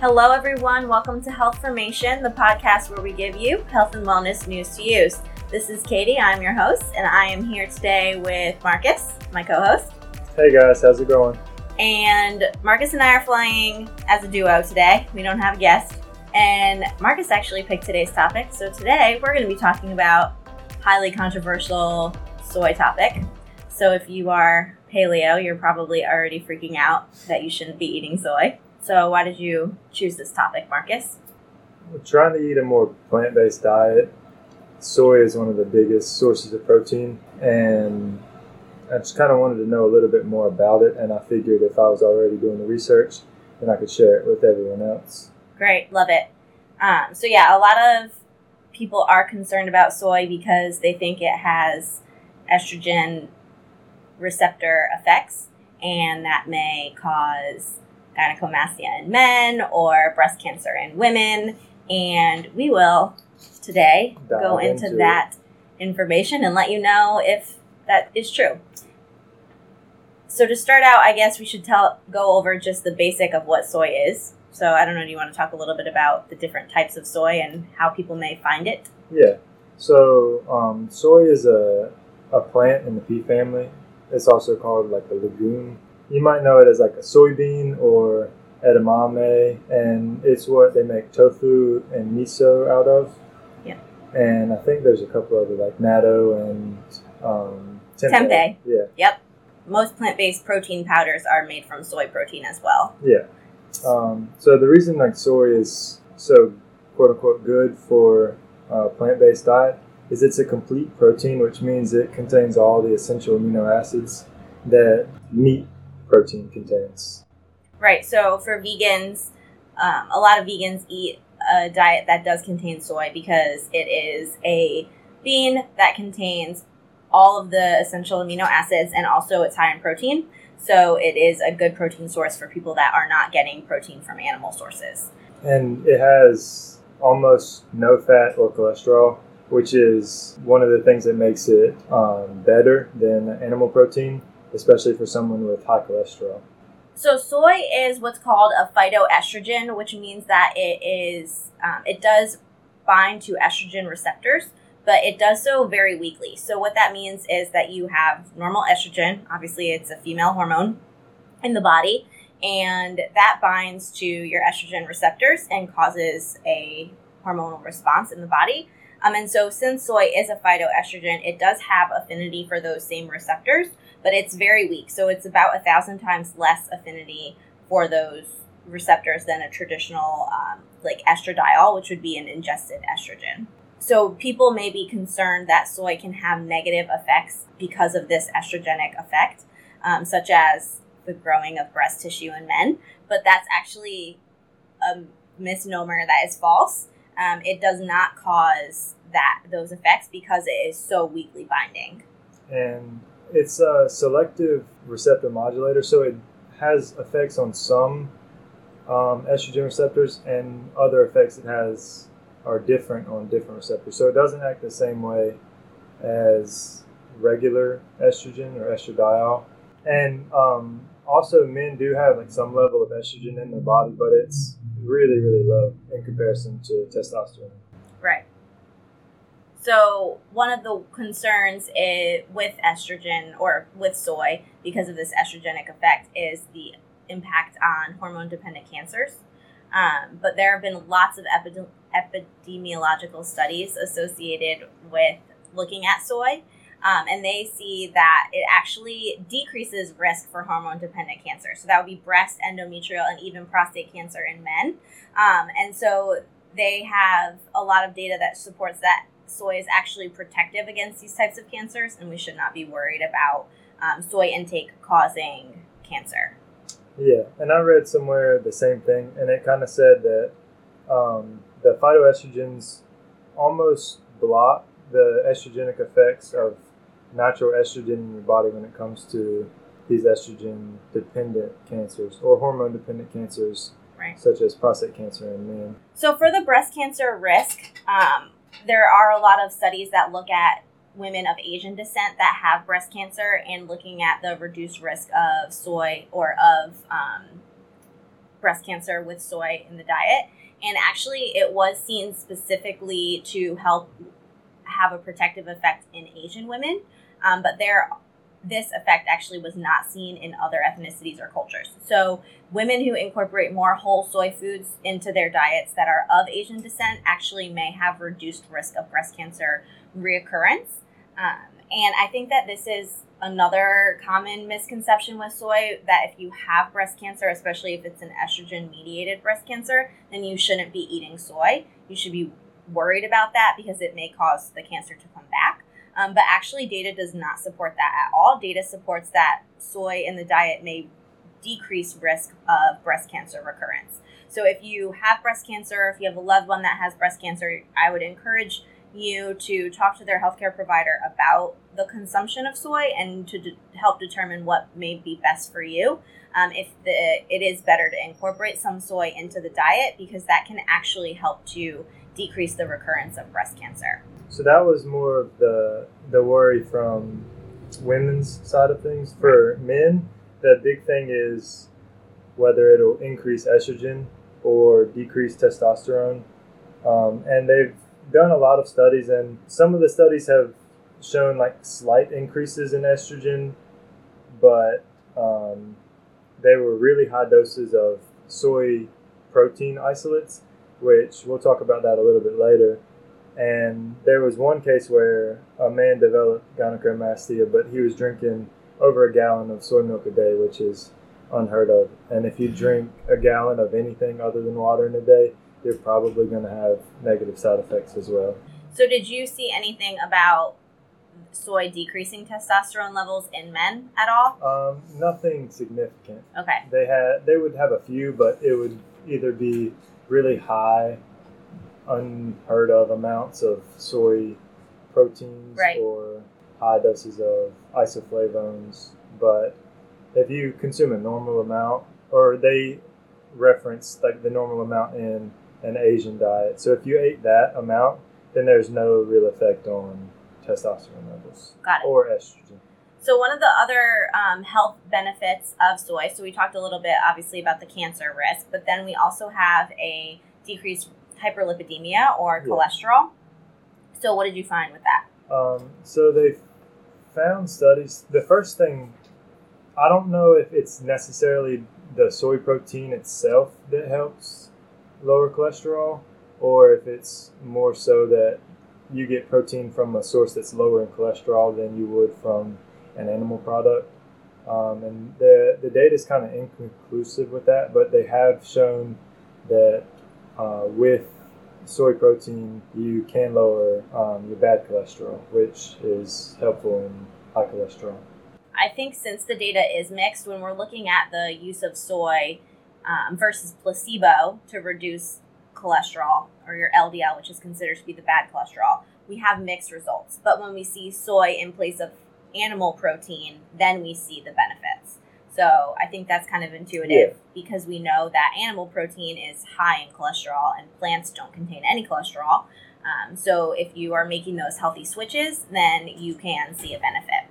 Hello, everyone. Welcome to Health Formation, the podcast where we give you health and wellness news to use. This is Katie. I'm your host, and I am here today with Marcus, my co host. Hey guys, how's it going? And Marcus and I are flying as a duo today. We don't have a guest. And Marcus actually picked today's topic. So today we're going to be talking about highly controversial soy topic. So if you are paleo, you're probably already freaking out that you shouldn't be eating soy. So, why did you choose this topic, Marcus? We're trying to eat a more plant based diet. Soy is one of the biggest sources of protein, and I just kind of wanted to know a little bit more about it. And I figured if I was already doing the research, then I could share it with everyone else. Great, love it. Um, so, yeah, a lot of people are concerned about soy because they think it has estrogen receptor effects, and that may cause gynecomastia in men or breast cancer in women. And we will today Dive go into, into that information and let you know if that is true. So to start out, I guess we should tell go over just the basic of what soy is. So I don't know, do you want to talk a little bit about the different types of soy and how people may find it? Yeah. So um, soy is a, a plant in the pea family. It's also called like a legume. You might know it as like a soybean or edamame, and it's what they make tofu and miso out of. Yeah. And I think there's a couple other like natto and um, tempeh. Tempeh. Yeah. Yep. Most plant-based protein powders are made from soy protein as well. Yeah. Um, so the reason like soy is so quote unquote good for uh, plant based diet is it's a complete protein, which means it contains all the essential amino acids that meat protein contains. Right. So for vegans, um, a lot of vegans eat a diet that does contain soy because it is a bean that contains all of the essential amino acids and also it's high in protein. So it is a good protein source for people that are not getting protein from animal sources. And it has almost no fat or cholesterol, which is one of the things that makes it um, better than animal protein, especially for someone with high cholesterol. So soy is what's called a phytoestrogen, which means that it is um, it does bind to estrogen receptors, but it does so very weakly. So what that means is that you have normal estrogen. Obviously, it's a female hormone in the body, and that binds to your estrogen receptors and causes a hormonal response in the body. Um, and so, since soy is a phytoestrogen, it does have affinity for those same receptors, but it's very weak. So, it's about a thousand times less affinity for those receptors than a traditional, um, like estradiol, which would be an ingested estrogen. So, people may be concerned that soy can have negative effects because of this estrogenic effect, um, such as the growing of breast tissue in men, but that's actually a misnomer that is false. Um, it does not cause that those effects because it is so weakly binding. and it's a selective receptor modulator, so it has effects on some um, estrogen receptors, and other effects it has are different on different receptors. So it doesn't act the same way as regular estrogen or estradiol. And um, also, men do have like some level of estrogen in their body, but it's really, really low in comparison to testosterone. So one of the concerns is, with estrogen or with soy, because of this estrogenic effect, is the impact on hormone-dependent cancers. Um, but there have been lots of epide- epidemiological studies associated with looking at soy, um, and they see that it actually decreases risk for hormone-dependent cancer. So that would be breast, endometrial, and even prostate cancer in men. Um, and so they have a lot of data that supports that soy is actually protective against these types of cancers, and we should not be worried about um, soy intake causing cancer. Yeah, and I read somewhere the same thing, and it kind of said that um, the phytoestrogens almost block the estrogenic effects of natural estrogen in your body when it comes to these estrogen dependent cancers or hormone dependent cancers, Right. such as prostate cancer in men. So for the breast cancer risk, um, there are a lot of studies that look at women of Asian descent that have breast cancer and looking at the reduced risk of soy or of um, breast cancer with soy in the diet. And actually, it was seen specifically to help have a protective effect in Asian women. Um, but there, this effect actually was not seen in other ethnicities or cultures. So, women who incorporate more whole soy foods into their diets that are of Asian descent actually may have reduced risk of breast cancer reoccurrence. Um, and I think that this is another common misconception with soy that if you have breast cancer, especially if it's an estrogen mediated breast cancer, then you shouldn't be eating soy. You should be worried about that because it may cause the cancer to come back. Um, but actually, data does not support that at all. Data supports that soy in the diet may decrease risk of breast cancer recurrence. So, if you have breast cancer, if you have a loved one that has breast cancer, I would encourage you to talk to their healthcare provider about the consumption of soy and to help determine what may be best for you. Um, if the, it is better to incorporate some soy into the diet because that can actually help to decrease the recurrence of breast cancer. So that was more of the the worry from women's side of things. For men, the big thing is whether it'll increase estrogen or decrease testosterone. Um, and they've done a lot of studies, and some of the studies have shown like slight increases in estrogen, but um, they were really high doses of soy protein isolates, which we'll talk about that a little bit later. And there was one case where a man developed gynecomastia, but he was drinking over a gallon of soy milk a day, which is unheard of. And if you drink a gallon of anything other than water in a day, you're probably going to have negative side effects as well. So, did you see anything about soy decreasing testosterone levels in men at all? Um, nothing significant. Okay. They had they would have a few, but it would either be really high, unheard of amounts of soy proteins Right. or high doses of isoflavones. But if you consume a normal amount, or they reference like the normal amount in an Asian diet, so if you ate that amount, then there's no real effect on testosterone levels or estrogen. So, one of the other um, health benefits of soy, so we talked a little bit obviously about the cancer risk, but then we also have a decreased hyperlipidemia or Yeah. cholesterol. So, what did you find with that? Um, so they found studies. The first thing, I don't know if it's necessarily the soy protein itself that helps lower cholesterol, or if it's more so that you get protein from a source that's lower in cholesterol than you would from an animal product. Um, and the the data is kind of inconclusive with that, but they have shown that uh, with soy protein, you can lower um, your bad cholesterol, which is helpful in high cholesterol. I think since the data is mixed, when we're looking at the use of soy um, versus placebo to reduce cholesterol or your LDL, which is considered to be the bad cholesterol, we have mixed results. But when we see soy in place of animal protein, then we see the benefits. So I think that's kind of intuitive because we know that animal protein is high in cholesterol and plants don't contain any cholesterol. Um, so if you are making those healthy switches, then you can see a benefit.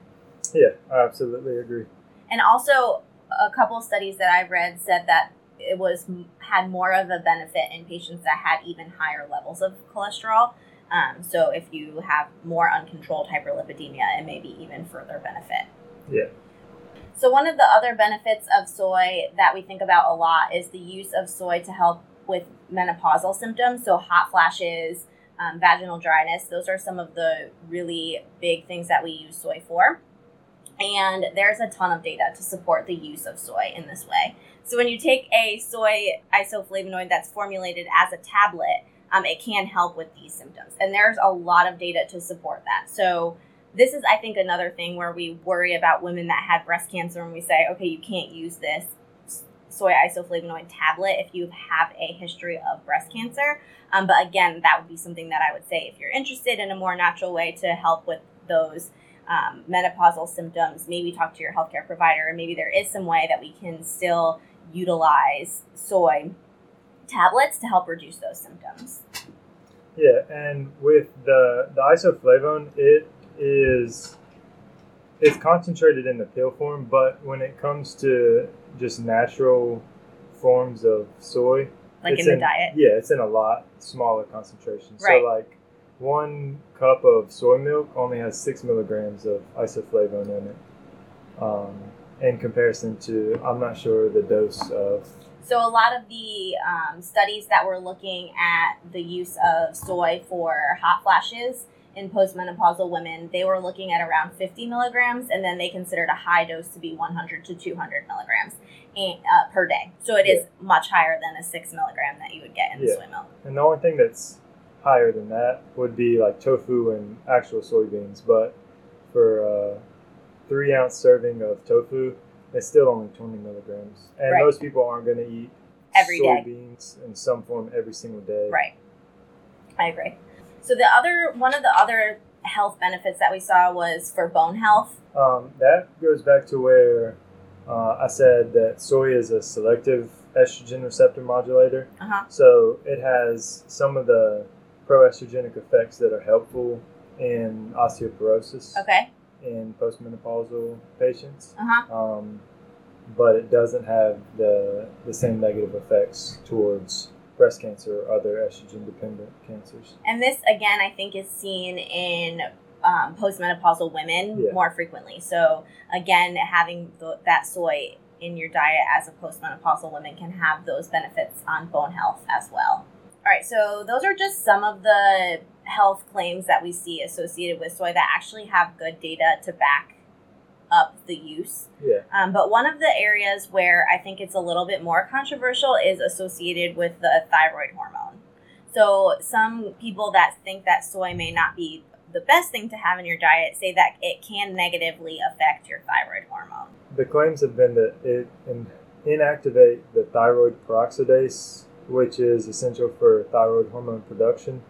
Yeah, I absolutely agree. And also, a couple studies that I've read said that it was had more of a benefit in patients that had even higher levels of cholesterol. Um, so if you have more uncontrolled hyperlipidemia, it may be even further benefit. Yeah. So one of the other benefits of soy that we think about a lot is the use of soy to help with menopausal symptoms. So hot flashes, um, vaginal dryness. Those are some of the really big things that we use soy for. And there's a ton of data to support the use of soy in this way. So when you take a soy isoflavonoid that's formulated as a tablet, um, it can help with these symptoms. And there's a lot of data to support that. So this is, I think, another thing where we worry about women that had breast cancer and we say, okay, you can't use this soy isoflavonoid tablet if you have a history of breast cancer. Um, but again, that would be something that I would say if you're interested in a more natural way to help with those um, menopausal symptoms, maybe talk to your healthcare provider, and maybe there is some way that we can still utilize soy tablets to help reduce those symptoms. Yeah, and with the the isoflavone, it is it's concentrated in the pill form, but when it comes to just natural forms of soy. like in the diet. Yeah, it's in a lot smaller concentration. Right. So like one cup of soy milk only has six milligrams of isoflavone in it. Um, in comparison to, I'm not sure the dose of. So a lot of the um, studies that were looking at the use of soy for hot flashes in postmenopausal women, they were looking at around 50 milligrams, and then they considered a high dose to be 100 to 200 milligrams and, uh, per day. So it is much higher than a six milligram that you would get in the Yeah. soy milk. And the only thing that's higher than that would be like tofu and actual soybeans. But for a three ounce serving of tofu, it's still only 20 milligrams. And Right. most people aren't going to eat Every day. soybeans in some form every single day. Right. I agree. So the other one of the other health benefits that we saw was for bone health. Um, that goes back to where uh, I said that soy is a selective estrogen receptor modulator. Uh huh. So it has some of the proestrogenic effects that are helpful in osteoporosis Okay. In postmenopausal patients. Uh huh. Um, but it doesn't have the, the same negative effects towards breast cancer or other estrogen dependent cancers. And this again, I think, is seen in um, postmenopausal women Yeah. more frequently. So again, having the, that soy in your diet as a postmenopausal woman can have those benefits on bone health as well. All right, so those are just some of the health claims that we see associated with soy that actually have good data to back up the use. Yeah. Um, but one of the areas where I think it's a little bit more controversial is associated with the thyroid hormone. So some people that think that soy may not be the best thing to have in your diet say that it can negatively affect your thyroid hormone. The claims have been that it in, inactivate the thyroid peroxidase, which is essential for thyroid hormone production.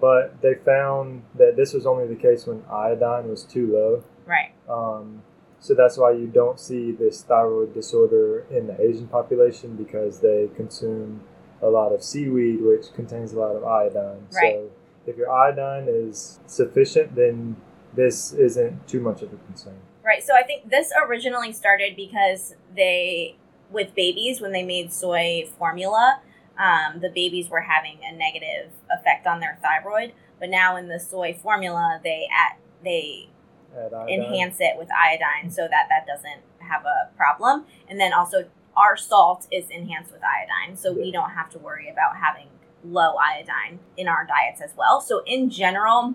But they found that this was only the case when iodine was too low. Right. Um, so that's why you don't see this thyroid disorder in the Asian population because they consume a lot of seaweed, which contains a lot of iodine. Right. So if your iodine is sufficient, then this isn't too much of a concern. Right. So I think this originally started because they, with babies, when they made soy formula, um, the babies were having a negative effect on their thyroid. But now in the soy formula, they at they enhance it with iodine so that that doesn't have a problem. And then also our salt is enhanced with iodine, so we don't have to worry about having low iodine in our diets as well. So in general,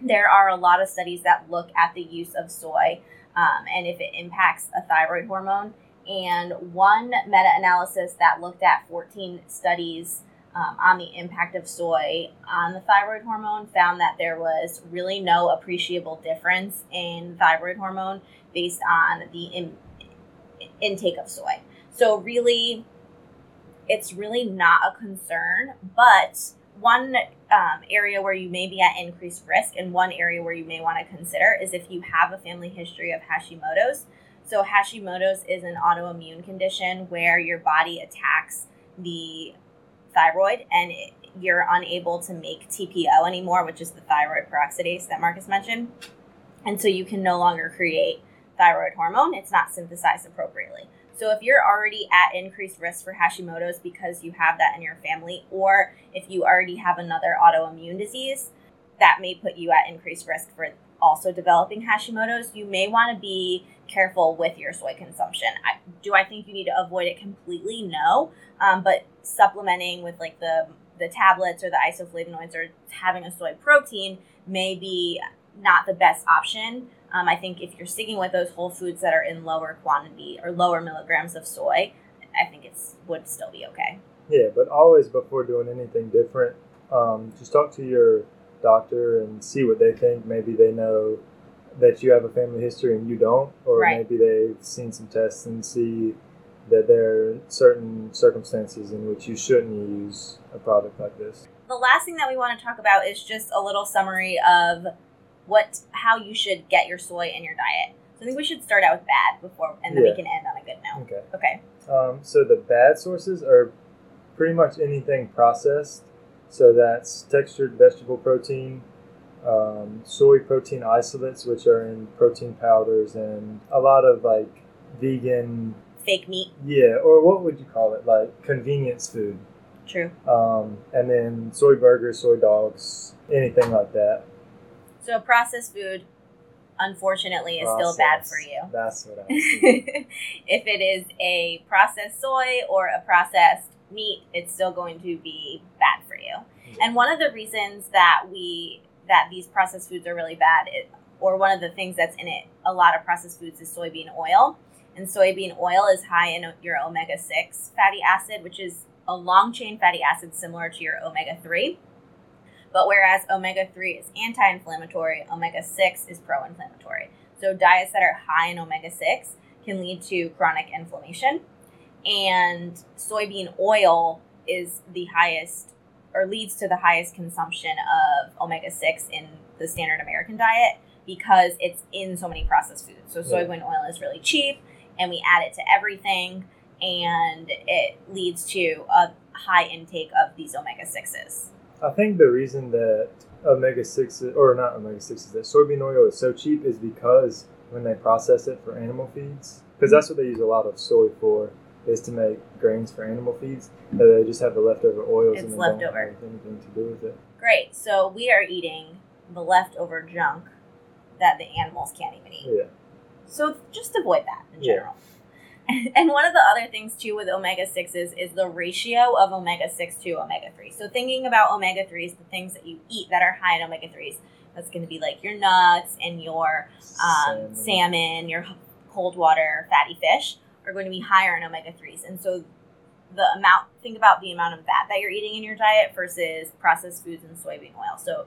there are a lot of studies that look at the use of soy um, and if it impacts a thyroid hormone. And one meta analysis that looked at 14 studies um, on the impact of soy on the thyroid hormone found that there was really no appreciable difference in thyroid hormone based on the in, intake of soy. So, really, it's really not a concern, but one um, area where you may be at increased risk and one area where you may want to consider is if you have a family history of Hashimoto's. So, Hashimoto's is an autoimmune condition where your body attacks the thyroid and it, you're unable to make TPO anymore, which is the thyroid peroxidase that Marcus mentioned. And so you can no longer create thyroid hormone. It's not synthesized appropriately. So if you're already at increased risk for Hashimoto's because you have that in your family, or if you already have another autoimmune disease, that may put you at increased risk for also developing Hashimoto's. You may want to be careful with your soy consumption. I, do I think you need to avoid it completely? No, um, but supplementing with like the the tablets or the isoflavonoids or having a soy protein may be not the best option. Um, I think if you're sticking with those whole foods that are in lower quantity or lower milligrams of soy, I think it's would still be okay. Yeah, but always before doing anything different, um, just talk to your doctor and see what they think. Maybe they know that you have a family history and you don't, or Right. maybe they've seen some tests and see that there are certain circumstances in which you shouldn't use a product like this. The last thing that we want to talk about is just a little summary of what how you should get your soy in your diet. So I think we should start out with bad before, and then Yeah. we can end on a good note. Okay. Okay. Um, so the bad sources are pretty much anything processed. So that's textured vegetable protein, um, soy protein isolates, which are in protein powders, and a lot of like vegan fake meat. Yeah, or what would you call it? Like convenience food. True. Um, and then soy burgers, soy dogs, anything like that. So processed food, unfortunately, is still bad for you. That's what I was thinking. if it is a processed soy or a processed meat, it's still going to be bad for you. And one of the reasons that we that these processed foods are really bad, it, or one of the things that's in it, a lot of processed foods is soybean oil, and soybean oil is high in your omega six fatty acid, which is a long chain fatty acid similar to your omega three. But whereas omega 3 is anti inflammatory, omega 6 is pro inflammatory. So diets that are high in omega 6 can lead to chronic inflammation. And soybean oil is the highest or leads to the highest consumption of omega 6 in the standard American diet because it's in so many processed foods. So Yeah. soybean oil is really cheap and we add it to everything and it leads to a high intake of these omega 6s. I think the reason that omega six or not omega sixes that soybean oil is so cheap is because when they process it for animal feeds, because mm-hmm. that's what they use a lot of soy for, is to make grains for animal feeds. That they just have the leftover oils It's and they leftover. don't have anything to do with it. Great. So we are eating the leftover junk that the animals can't even eat. Yeah, So just avoid that in Yeah. general. And one of the other things too with omega 6s is the ratio of omega 6 to omega 3. So thinking about omega 3s, the things that you eat that are high in omega 3s, that's going to be like your nuts and your um, Salmon. salmon, your cold water fatty fish are going to be higher in omega 3s. And so the amount, think about the amount of that that you're eating in your diet versus processed foods and soybean oil. So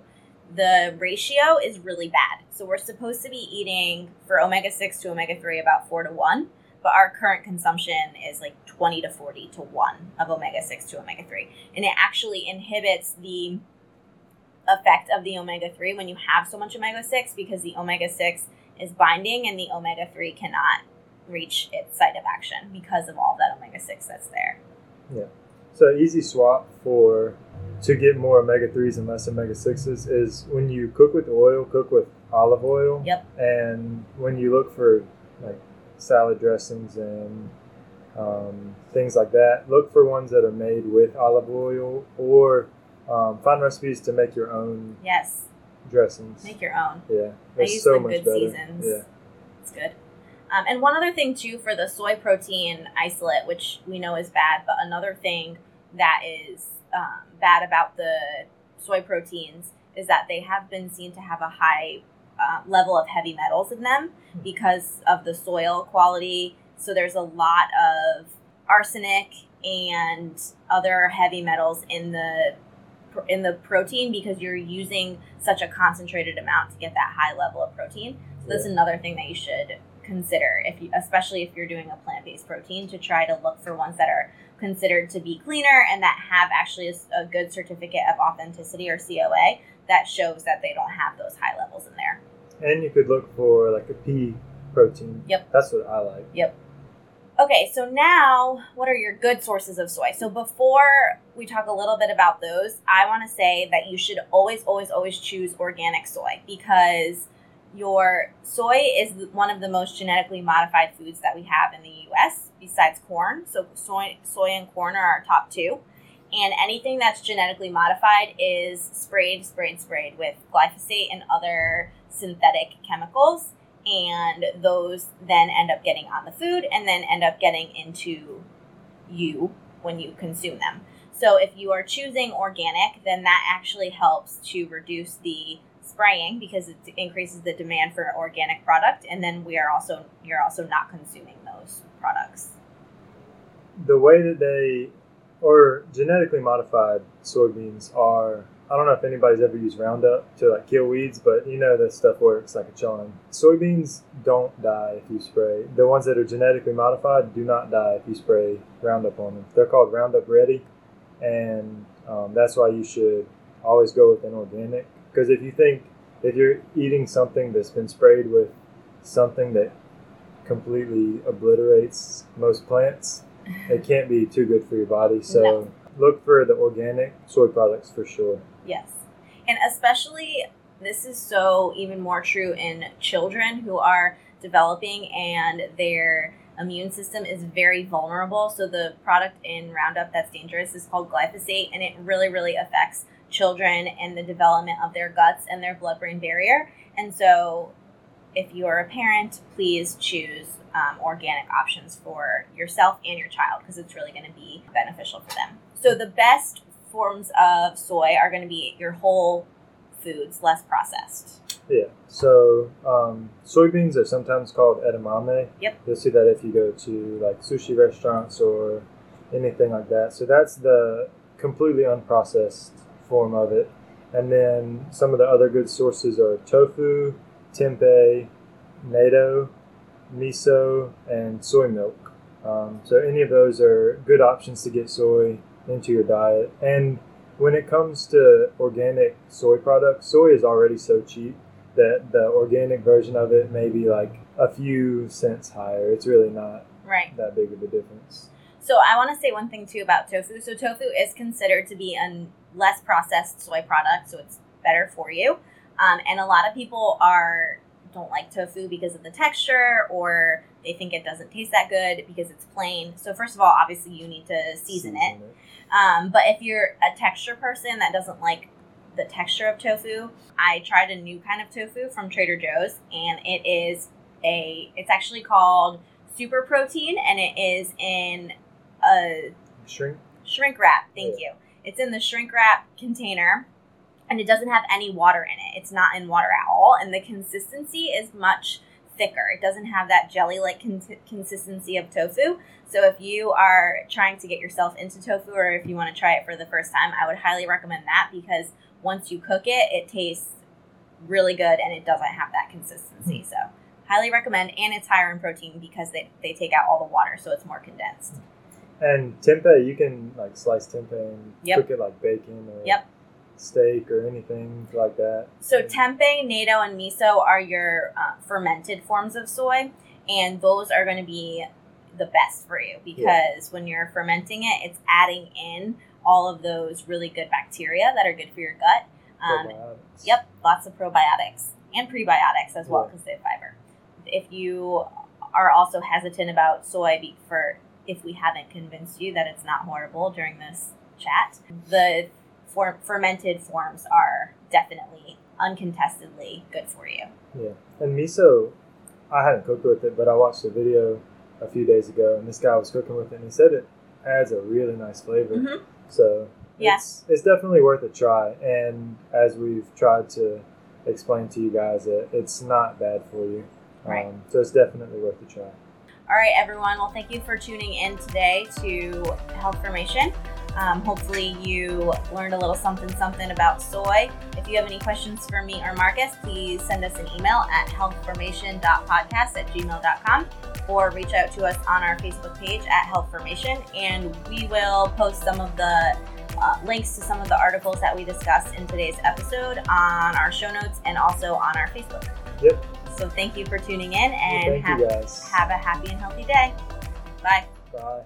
the ratio is really bad. So we're supposed to be eating for omega 6 to omega 3 about 4 to 1, but our current consumption is like 20 to 40 to 1 of omega 6 to omega 3. And it actually inhibits the effect of the omega 3 when you have so much omega 6 because the omega 6 is binding and the omega 3 cannot reach its site of action because of all that omega 6 that's there. Yeah. So easy swap for to get more omega threes and less omega sixes is when you cook with oil, cook with olive oil. Yep. And when you look for like salad dressings and um, things like that, look for ones that are made with olive oil or um, find recipes to make your own Yes, dressings. make your own. yeah, I it's use so the much good better. seasons. Yeah. It's good. Um, and one other thing too for the soy protein isolate, which we know is bad, but another thing that is um, bad about the soy proteins is that they have been seen to have a high uh, level of heavy metals in them because of the soil quality. So there's a lot of arsenic and other heavy metals in the in the protein because you're using such a concentrated amount to get that high level of protein. So that's another thing that you should consider if you, especially if you're doing a plant-based protein to try to look for ones that are considered to be cleaner and that have actually a good certificate of authenticity or COA that shows that they don't have those high levels in there. And you could look for like a pea protein. Yep. That's what I like. Yep. Okay, so now what are your good sources of soy? So before we talk a little bit about those, I want to say that you should always, always, always choose organic soy because your soy is one of the most genetically modified foods that we have in the U.S. besides corn. So soy, soy and corn are our top two, and anything that's genetically modified is sprayed, sprayed, sprayed with glyphosate and other synthetic chemicals and those then end up getting on the food and then end up getting into you when you consume them. So if you are choosing organic, then that actually helps to reduce the spraying because it increases the demand for organic product and then we are also you're also not consuming those products. the way that they or genetically modified soybeans are I don't know if anybody's ever used Roundup to like kill weeds, but you know that stuff works like a charm. Soybeans don't die if you spray. The ones that are genetically modified do not die if you spray Roundup on them. They're called Roundup Ready, and um, that's why you should always go with an organic. Because if you think if you're eating something that's been sprayed with something that completely obliterates most plants, it can't be too good for your body. So No. look for the organic soy products for sure. Yes. And especially, this is so even more true in children who are developing and they're immune system is very vulnerable. So the product in Roundup that's dangerous is called glyphosate, and it really, really affects children and the development of their guts and their blood brain barrier. And so, if you are a parent, please choose um, organic options for yourself and your child because it's really going to be beneficial for them. So, the best forms of soy are going to be your whole foods, less processed. Yeah. So um, soybeans are sometimes called edamame. Yep. You'll see that if you go to like sushi restaurants or anything like that. So that's the completely unprocessed form of it. And then some of the other good sources are tofu, tempeh, natto, miso, and soy milk. Um, so any of those are good options to get soy into your diet. And when it comes to organic soy products, soy is already so cheap that the organic version of it may be like a few cents higher. It's really not Right. that big of a difference. So I want to say one thing too about tofu. So tofu is considered to be a less processed soy product, so it's better for you. Um, and a lot of people are don't like tofu because of the texture, or they think it doesn't taste that good because it's plain. So first of all, obviously you need to season it. Um, but if you're a texture person that doesn't like the texture of tofu, I tried a new kind of tofu from Trader Joe's, and it is a. It's actually called super protein, and it is in a Shrink. shrink wrap. Thank you. It's in the shrink wrap container, and it doesn't have any water in it. It's not in water at all, and the consistency is much thicker. It doesn't have that jelly-like con- consistency of tofu. So if you are trying to get yourself into tofu, or if you want to try it for the first time, I would highly recommend that because once you cook it, it tastes really good and it doesn't have that consistency. Hmm. So highly recommend, and it's higher in protein because they, they take out all the water, so it's more condensed. And tempeh, you can like slice tempeh and Yep. cook it like bacon or Yep. Steak or anything like that. So tempeh, natto, and miso are your uh, fermented forms of soy, and those are going to be the best for you because when you're fermenting it, it's adding in all of those really good bacteria that are good for your gut. Um, Yep, lots of probiotics and prebiotics as well Yeah. because they have fiber. If you are also hesitant about soy for if we haven't convinced you that it's not horrible during this chat, the for- fermented forms are definitely uncontestedly good for you. Yeah, and miso, I hadn't cooked with it, but I watched a video a few days ago, and this guy was cooking with it, and he said it adds a really nice flavor. Mhm. So Yeah. it's it's definitely worth a try. And as we've tried to explain to you guys, it, it's not bad for you. Right. Um, so it's definitely worth a try. All right, everyone. Well, thank you for tuning in today to Health Formation. Um, hopefully, you learned a little something something about soy. If you have any questions for me or Marcus, please send us an email at healthformation.podcast at gmail.com or reach out to us on our Facebook page at Health Formation. And we will post some of the uh, links to some of the articles that we discussed in today's episode on our show notes and also on our Facebook. Yep. So, thank you for tuning in and thank have have a happy and healthy day. Bye. Bye.